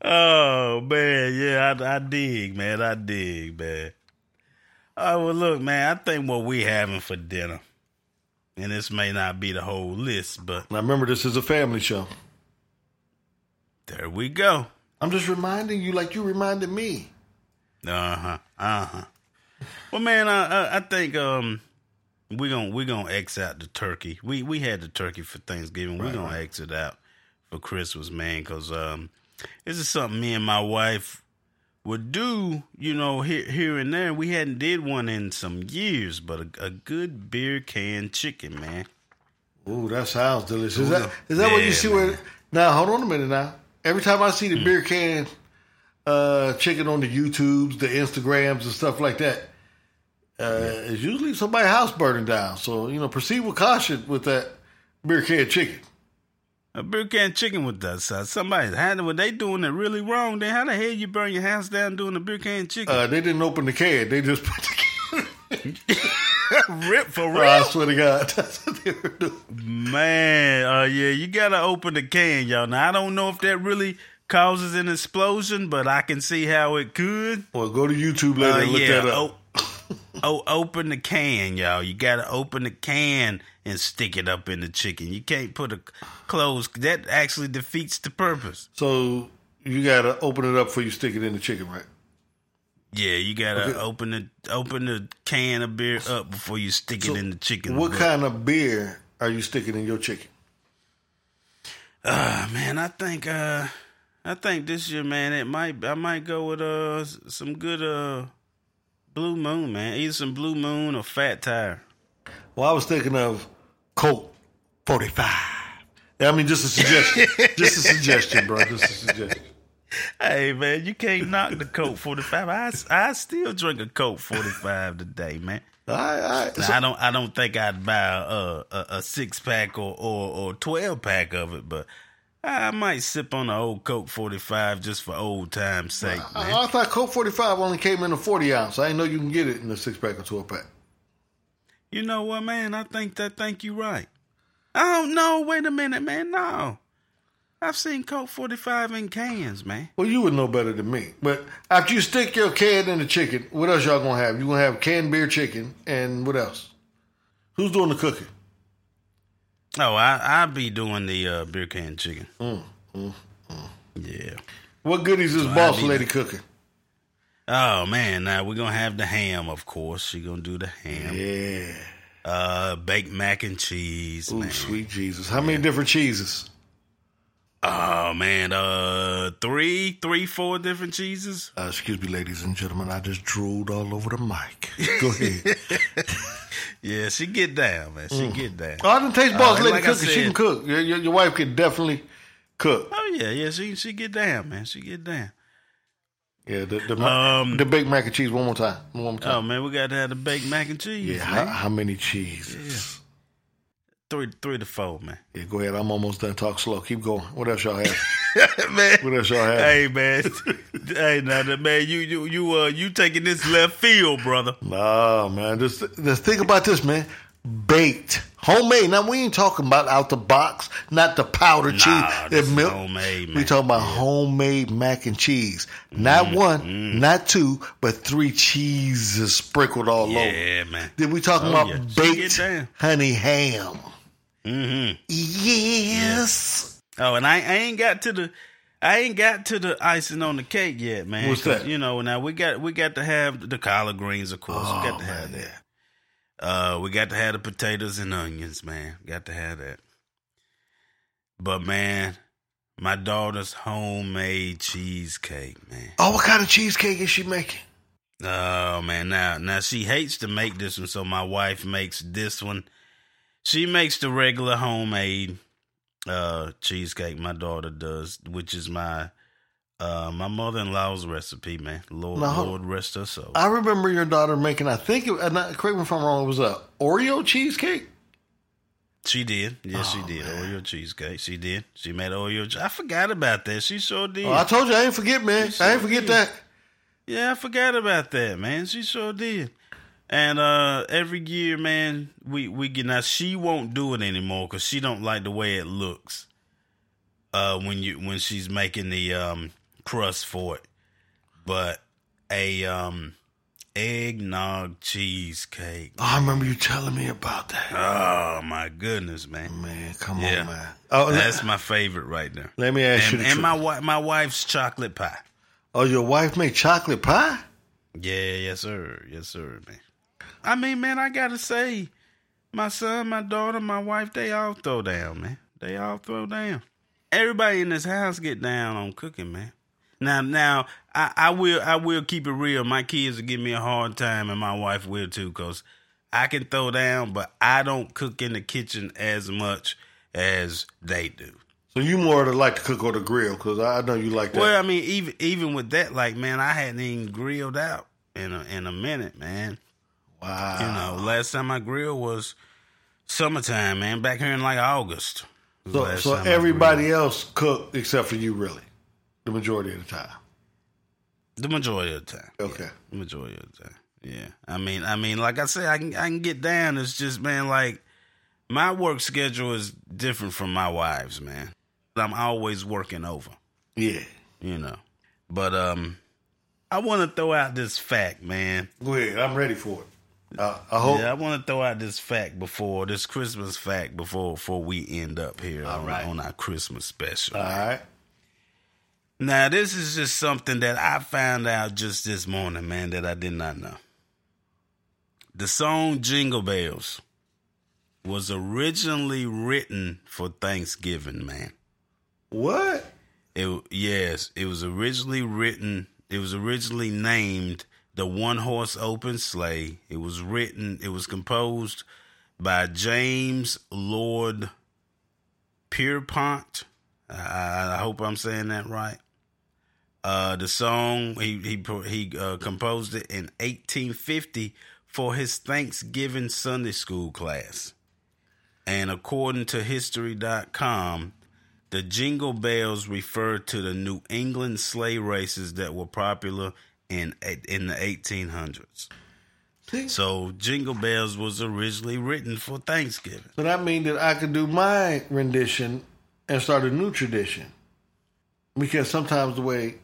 Oh man, yeah, I, I dig, man. I dig, man. Oh well, look, man. I think what we having for dinner, and this may not be the whole list, but Now remember, this is a family show. There we go. I'm just reminding you, like you reminded me. Uh huh. Uh huh. Well, man, I, I think um we gonna we gonna X out the turkey. We we had the turkey for Thanksgiving. we gonna X it out for Christmas, man, because um this is something me and my wife would do. You know, here here and there. We hadn't did one in some years, but a, a good beer can chicken, man. Ooh, that sounds delicious. Is that is that what you Yeah, see? Where now? Hold on a minute. Now, every time I Hmm. see the beer can uh, chicken on the YouTubes, the Instagrams, and stuff like that, uh, it's usually somebody's house burning down. So you know, proceed with caution with that beer can chicken. A beer can chicken with us. Uh, somebody had were they doing it really wrong? Then how the hell you burn your house down doing a beer can chicken? Uh, they didn't open the can; they just put the can. Rip for real. I swear to God, that's what they were doing. Man, uh, yeah, you gotta open the can, y'all. Now I don't know if that really causes an explosion, but I can see how it could. Well, go to YouTube later Uh, and look yeah, that up. oh, oh, open the can, y'all. You gotta open the can and stick it up in the chicken. You can't put a closed. That actually defeats the purpose. So you gotta open it up before you stick it in the chicken, right? Yeah, you gotta Okay. open the open the can of beer up before you stick So it in the chicken. What But, kind of beer are you sticking in your chicken? Uh, man, I think uh, I think this year, man, it might I might go with uh some good uh Blue Moon, man. Either some Blue Moon or Fat Tire. Well, I was thinking of Colt 45. I mean, just a suggestion. just a suggestion, bro. Just a suggestion. Hey, man, you can't knock the Colt forty five. I I still drink a Colt forty five today, man. All right, all right. So- I don't I don't think I'd buy a a, a six pack or, or or twelve pack of it, but I might sip on an old Coke forty five just for old time's sake, man. I, I thought Colt 45 only came in a 40 ounce. I didn't know you can get it in a six pack or 12 pack. You know what, man? I think that think you right. I don't know. Wait a minute, man. No. I've seen Colt 45 in cans, man. Well, you would know better than me. But after you stick your can in the chicken, what else y'all gonna have? You gonna have canned beer chicken and what else? Who's doing the cooking? Oh, I I'll be doing the uh, beer can chicken. Yeah. What goodies is I boss be- lady cooking? Oh man, now we're gonna have the ham, of course. She gonna do the ham. Yeah. Uh baked mac and cheese, Ooh, man. sweet Jesus. How many different cheeses? Oh man, uh three, three, four different cheeses. Uh, excuse me, ladies and gentlemen. I just drooled all over the mic. Go ahead. Yeah, she get down, man. She get down. Oh, I didn't taste boss Uh, lady like I cooking. She can cook. Your, your, your wife can definitely cook. Oh yeah, yeah, she she get down, man. She get down. Yeah, the the, Um, the baked mac and cheese. One more time. One more time. Oh man, we got to have the baked mac and cheese. yeah. How, man. how many cheeses? Three, three to four, man. Yeah. Go ahead. I'm almost done. Talk slow. Keep going. What else y'all have? man, What else y'all have? hey man, hey now, man, you you you uh you taking this left field, brother. Nah, man. Just just think about this, man. baked, homemade. Now we ain't talking about out the box, not the powder Nah, cheese, this is milk. homemade, We talking about homemade mac and cheese. Not Mm-hmm. one, not two, but three cheeses sprinkled all over. Yeah, man. Then we talking Oh, about yeah. Baked honey ham. Mm-hmm. Yes. Oh, and I, I ain't got to the I ain't got to the icing on the cake yet, man. What's that? You know, now we got we got to have the collard greens, of course. we got Oh, to have that. Uh, we got to have the potatoes and onions, man. Got to have that. But man, my daughter's homemade cheesecake, man. Oh, what kind of cheesecake is she making? Oh man, now now she hates to make this one, so my wife makes this one. She makes the regular homemade uh cheesecake. My daughter does, which is my uh my mother in law's recipe, man. Lord Now, Lord rest her soul. I remember your daughter making. I think, it, not, correct me if I'm wrong. It was a Oreo cheesecake. She did, yes, Oh, she did. man. Oreo cheesecake, she did. She made Oreo. che- I forgot about that. She sure did. Oh, I told you I ain't forget, man. I ain't forget did. that. Yeah, I forgot about that, man. She sure did. And uh every year, man, we we get now. She won't do it anymore because she don't like the way it looks. Uh, when you when she's making the um crust for it, but a um eggnog cheesecake. Oh, I remember you telling me about that. Oh my goodness, man! Man, come Yeah. on, man. Oh, That's my favorite right there. let me ask you And, the and my wi- my wife's chocolate pie. oh, your wife made chocolate pie? Yeah, yes, sir. Yes, sir, man. I mean, man, I gotta say, my son, my daughter, my wife, they all throw down, man. They all throw down. Everybody in this house get down on cooking, man. Now, now, I, I will, I will keep it real. My kids will give me a hard time, and my wife will too, cause I can throw down, but I don't cook in the kitchen as much as they do. So you more to like to cook on the grill because I know you like that. Well, I mean, even even with that, like, man, I hadn't even grilled out in a in a minute, man. Wow. You know, last time I grilled was summertime, man. Back here in like August. so so everybody else cooked except for you, really, the majority of the time. the majority of the time. Okay. The majority of the time. Yeah. I mean, I mean, like I said, I can I can get down. It's just, man, like my work schedule is different from my wife's, man. I'm always working over. Yeah. You know, but um, I want to throw out this fact, man. Go ahead. I'm ready for it. Uh, I hope. Yeah, I want to throw out this fact before this Christmas fact before before we end up here on, right. on our Christmas special. All right. Now, this is just something that I found out just this morning, man, that I did not know. The song Jingle Bells was originally written for Thanksgiving, man. What? It yes, it was originally written. It was originally named the One Horse Open Sleigh. It was written. It was composed by James Lord Pierpont. I, I hope I'm saying that right. Uh, the song he he he uh, composed it in 1850 for his Thanksgiving Sunday school class. And according to History.com, the jingle bells refer to the New England sleigh races that were popular in in the 1800s. See? So Jingle Bells was originally written for Thanksgiving. So that means that I could do my rendition and start a new tradition. Because sometimes the way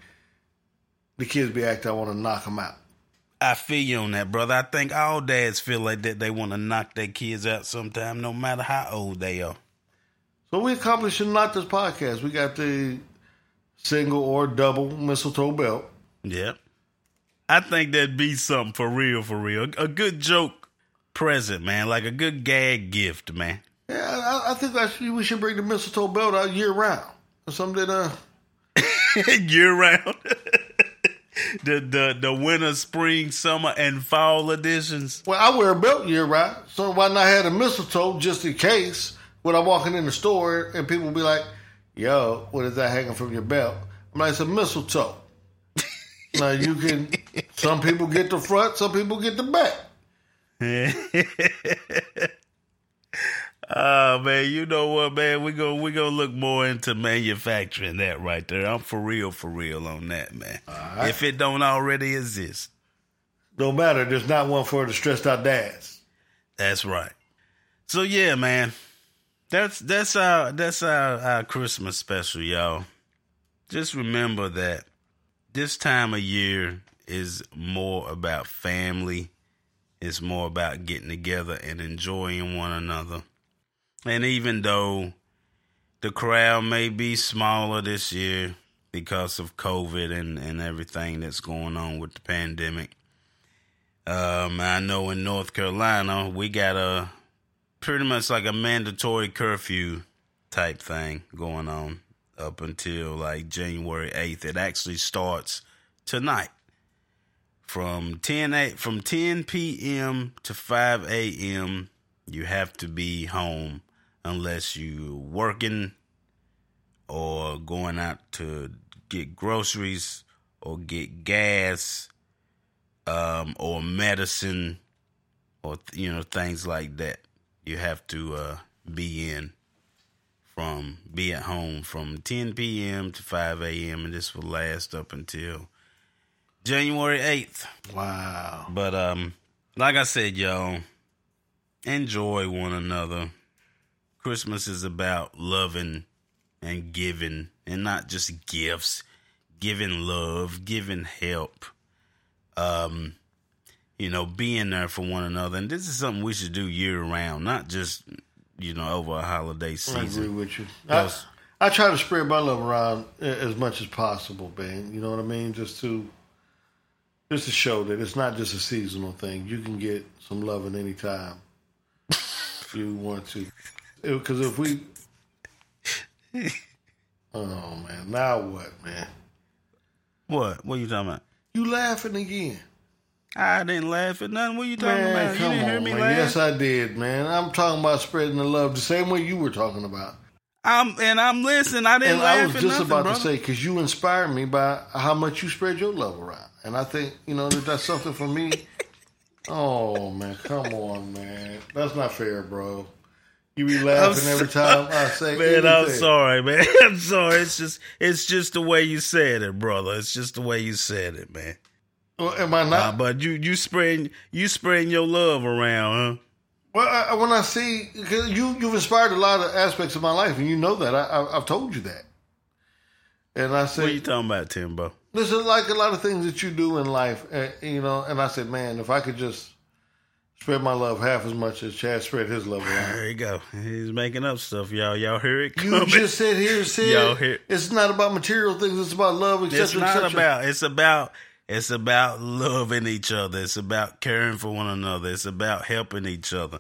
the kids be acting, I want to knock them out. I feel you on that, brother. I think all dads feel like that. They want to knock their kids out sometime, no matter how old they are. So we accomplished in not this podcast. We got the single or double mistletoe belt. Yep. I think that'd be something for real, for real. A good joke present, man. Like a good gag gift, man. Yeah, I, I think I should, we should bring the mistletoe belt out year round. Something that uh, Year round. the the the winter, spring, summer, and fall editions. well, I wear a belt year round, so why not have a mistletoe just in case when I'm walking in the store and people be like, "Yo, what is that hanging from your belt?" I'm like, "It's a mistletoe." Now you can. Some people get the front, some people get the back. Oh man, you know what, man? We go we gonna look more into manufacturing that right there. I'm for real, for real on that, man. If it don't already exist, Don't matter. There's not one for the stressed out dads. that's right. So yeah, man. That's that's our that's our, our Christmas special, y'all. Just remember that this time of year is more about family. It's more about getting together and enjoying one another. And even though the crowd may be smaller this year because of COVID and, and everything that's going on with the pandemic, um, I know in North Carolina we got a pretty much like a mandatory curfew type thing going on up until like January 8th. It actually starts tonight from 10 a, from 10 p.m. to 5 a.m. You have to be home unless you're working or going out to get groceries or get gas um, or medicine or you know things like that. You have to uh, be in from be at home from 10 p.m. to 5 a.m. and this will last up until January 8th. Wow. But um like I said, y'all, enjoy one another. Christmas is about loving and giving and not just gifts, giving love, giving help. Um you know, being there for one another. And this is something we should do year round, not just, you know, over a holiday season. I agree with you. I, Yes. I try to spread my love around as much as possible, man. You know what I mean? Just to just to show that it's not just a seasonal thing. You can get some loving anytime if you want to. Because if we, oh man, now what, man? What? What are you talking about? You laughing again? I didn't laugh at nothing. What you talking Man, about? You come didn't hear on, me man. laugh? Yes, I did, man. I'm talking about spreading the love the same way you were talking about. I'm and I'm listening. I didn't And laugh I was just nothing, about brother. to say because you inspired me by how much you spread your love around, and I think you know that that's something for me. Oh man, come on, man, that's not fair, bro. You be laughing every time I say. Man, I'm sorry, man. I'm sorry. It's just it's just the way you said it, brother. It's just the way you said it, man. Well, am I Uh, not? but you you spreading you spreading your love around, huh? well, I, when I see you you've inspired a lot of aspects of my life, and you know that I, I, I've told you that. And I said, What are you talking about, Timbo? This is like a lot of things that you do in life, uh, you know. And I said, man, if I could just spread my love half as much as Chad spread his love around. There you go. He's making up stuff, y'all. Y'all hear it Coming. You just said here, said Y'all hear- it's not about material things. It's about love, etc. it's not about. It's about. It's about loving each other. It's about caring for one another. It's about helping each other.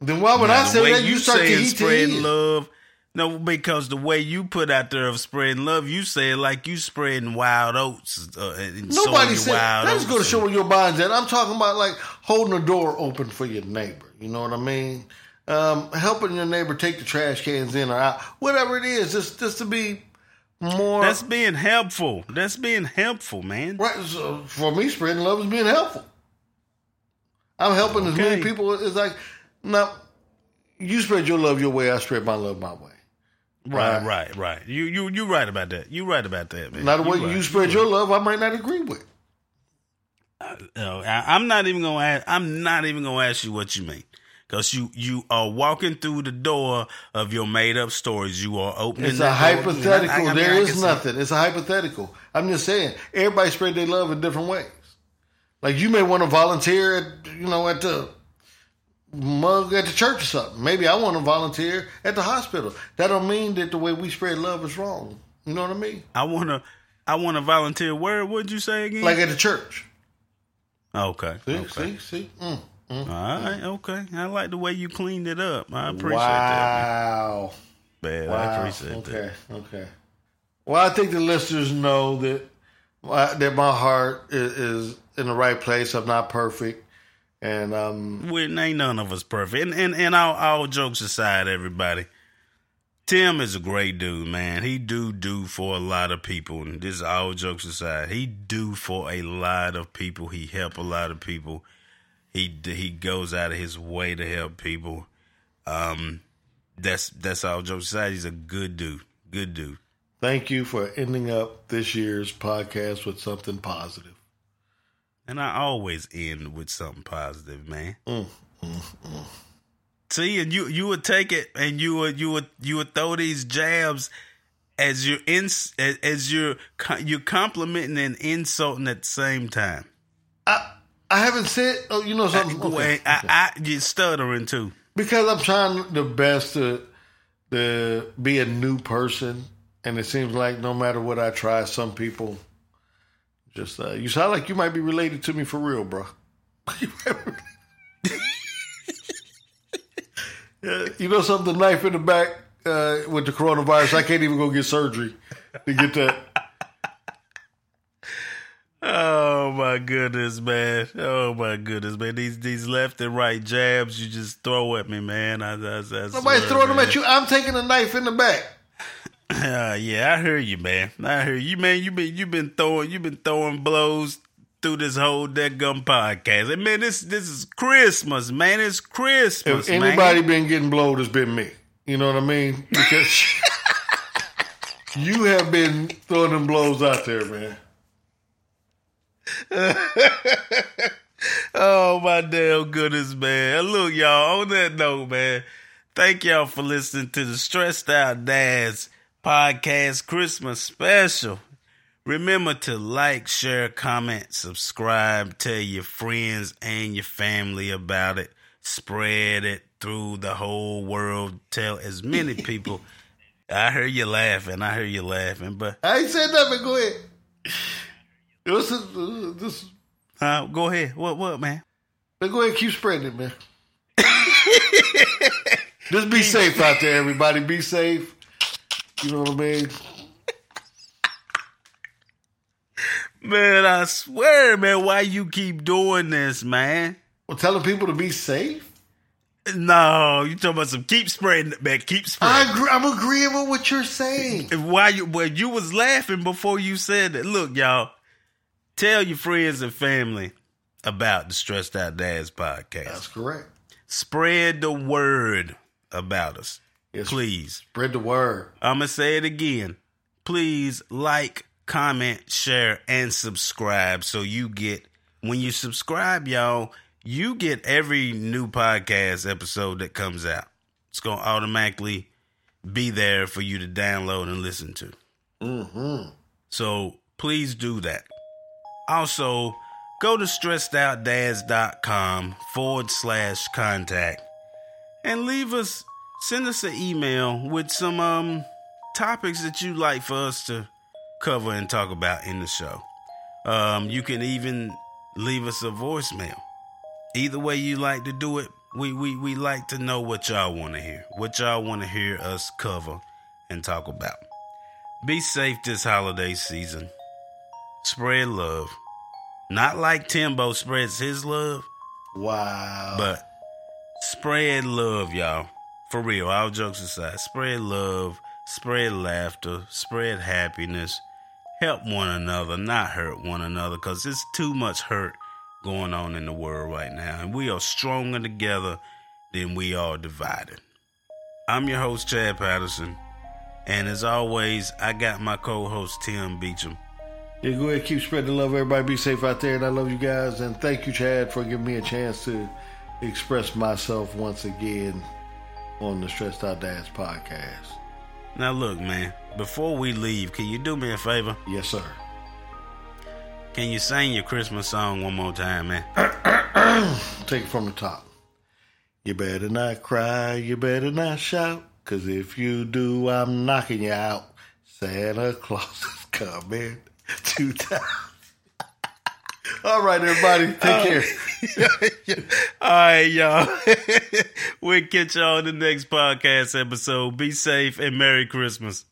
Then why would Now, I say that? You start to eat to love. No, because the way you put out there of spreading love, you say it like you spreading wild oats. Uh, and Nobody said wild. Just go to show where your mind's at. I'm talking about like holding the door open for your neighbor. You know what I mean? Um, helping your neighbor take the trash cans in or out, whatever it is, just just to be more. That's being helpful. That's being helpful, man. right. So for me, spreading love is being helpful. I'm helping as many people as like now. You spread your love your way. I spread my love my way. Right, right, right. You you you right about that. You right about that, man. Now the way right. you spread your love, I might not agree with. No, I, I'm not even gonna. Ask, I'm not even gonna ask you what you mean, because you you are walking through the door of your made up stories. You are opening. It's a hypothetical. I- I mean, there is nothing. It's a hypothetical. I'm just saying. Everybody spread their love in different ways. Like you may want to volunteer at you know at the mug at the church or something. Maybe I want to volunteer at the hospital. That don't mean that the way we spread love is wrong. You know what I mean? I wanna. I wanna volunteer. Where would you say again? Like at the church. okay. See, okay. see, see. Mm. All right. Okay. I like the way you cleaned it up. I appreciate that, Wow. man. Wow. I appreciate okay. that. Okay. Okay. Well, I think the listeners know that my, that my heart is, is in the right place. I'm not perfect, and um, We ain't none of us perfect. And and, and all, all jokes aside, everybody. Tim is a great dude, man. He do do for a lot of people. And this is all jokes aside. He do for a lot of people. He help a lot of people. He he goes out of his way to help people. Um, that's that's all jokes aside. He's a good dude. Good dude. thank you for ending up this year's podcast with something positive. And I always end with something positive, man. Mm, mm, mm. See, and you you would take it and you would you would you would throw these jabs as you're in as you're you're complimenting and insulting at the same time. I I haven't said. Oh, you know something. I, Okay. I, I, you're stuttering too. because I'm trying the best to to be a new person, and it seems like no matter what I try, some people just uh, you sound like you might be related to me for real, bro. You know something? Knife in the back uh, with the coronavirus. I can't even go get surgery to get that. Oh my goodness, man! Oh my goodness, man! These these left and right jabs you just throw at me, man. I, I, I Nobody's swear, throwing them at you. I'm taking a knife in the back. Uh, yeah, I hear you, man. I hear you, man. You been you been throwing you been throwing blows through this whole dead gum podcast. And man, this this is Christmas, man. It's Christmas, If man. anybody been getting blowed, it's been me. You know what I mean? Because you have been throwing them blows out there, man. Oh my damn goodness, man. Look, y'all, on that note, man, thank y'all for listening to the Stressed Out Dads podcast Christmas special. Remember to like, share, comment, subscribe, tell your friends and your family about it. Spread it through the whole world. Tell as many people. I hear you laughing. I hear you laughing. But I ain't said nothing. Go ahead. This is, uh, this, uh, go ahead. What, what, man? let's go ahead and keep spreading it, man. Just be safe out there, everybody. Be safe. You know what I mean? Man, I swear, man, why you keep doing this, man? Well, telling people to be safe. No, you talking about some keep spreading, man. Keep I spreading. agree, I'm agreeing with what you're saying. Why you? Well, you was laughing before you said that. Look, y'all, tell your friends and family about the Stressed Out Dads podcast. That's correct. Spread the word about us, Yes, please. Spread the word. I'm gonna say it again. Please like, comment, share, and subscribe so you get when you subscribe, y'all, you get every new podcast episode that comes out. It's gonna automatically be there for you to download and listen to. Mm-hmm. So please do that. Also, go to stressedoutdads.com forward slash contact and leave us, send us an email with some um topics that you'd like for us to cover and talk about in the show. Um, you can even leave us a voicemail. Either way you like to do it, we we, we like to know what y'all want to hear, what y'all want to hear us cover and talk about. Be safe this holiday season. Spread love. Not like Timbo spreads his love, Wow. but spread love, y'all. For real, all jokes aside, spread love, spread laughter, spread happiness. Help one another, not hurt one another, because it's too much hurt going on in the world right now. And we are stronger together than we are divided. I'm your host, Chad Patterson. And as always, I got my co host, Tim Beecham. Yeah, go ahead, keep spreading the love. Everybody be safe out there, and I love you guys. And thank you, Chad, for giving me a chance to express myself once again on the Stressed Out Dads podcast. Now, look, man, before we leave, can you do me a favor? Yes, sir. Can you sing your Christmas song one more time, man? Take it from the top. You better not cry, you better not shout, cause if you do, I'm knocking you out. Santa Claus is coming to town. All right, everybody, take uh, care. All right, y'all. we'll catch y'all in the next podcast episode. Be safe and Merry Christmas.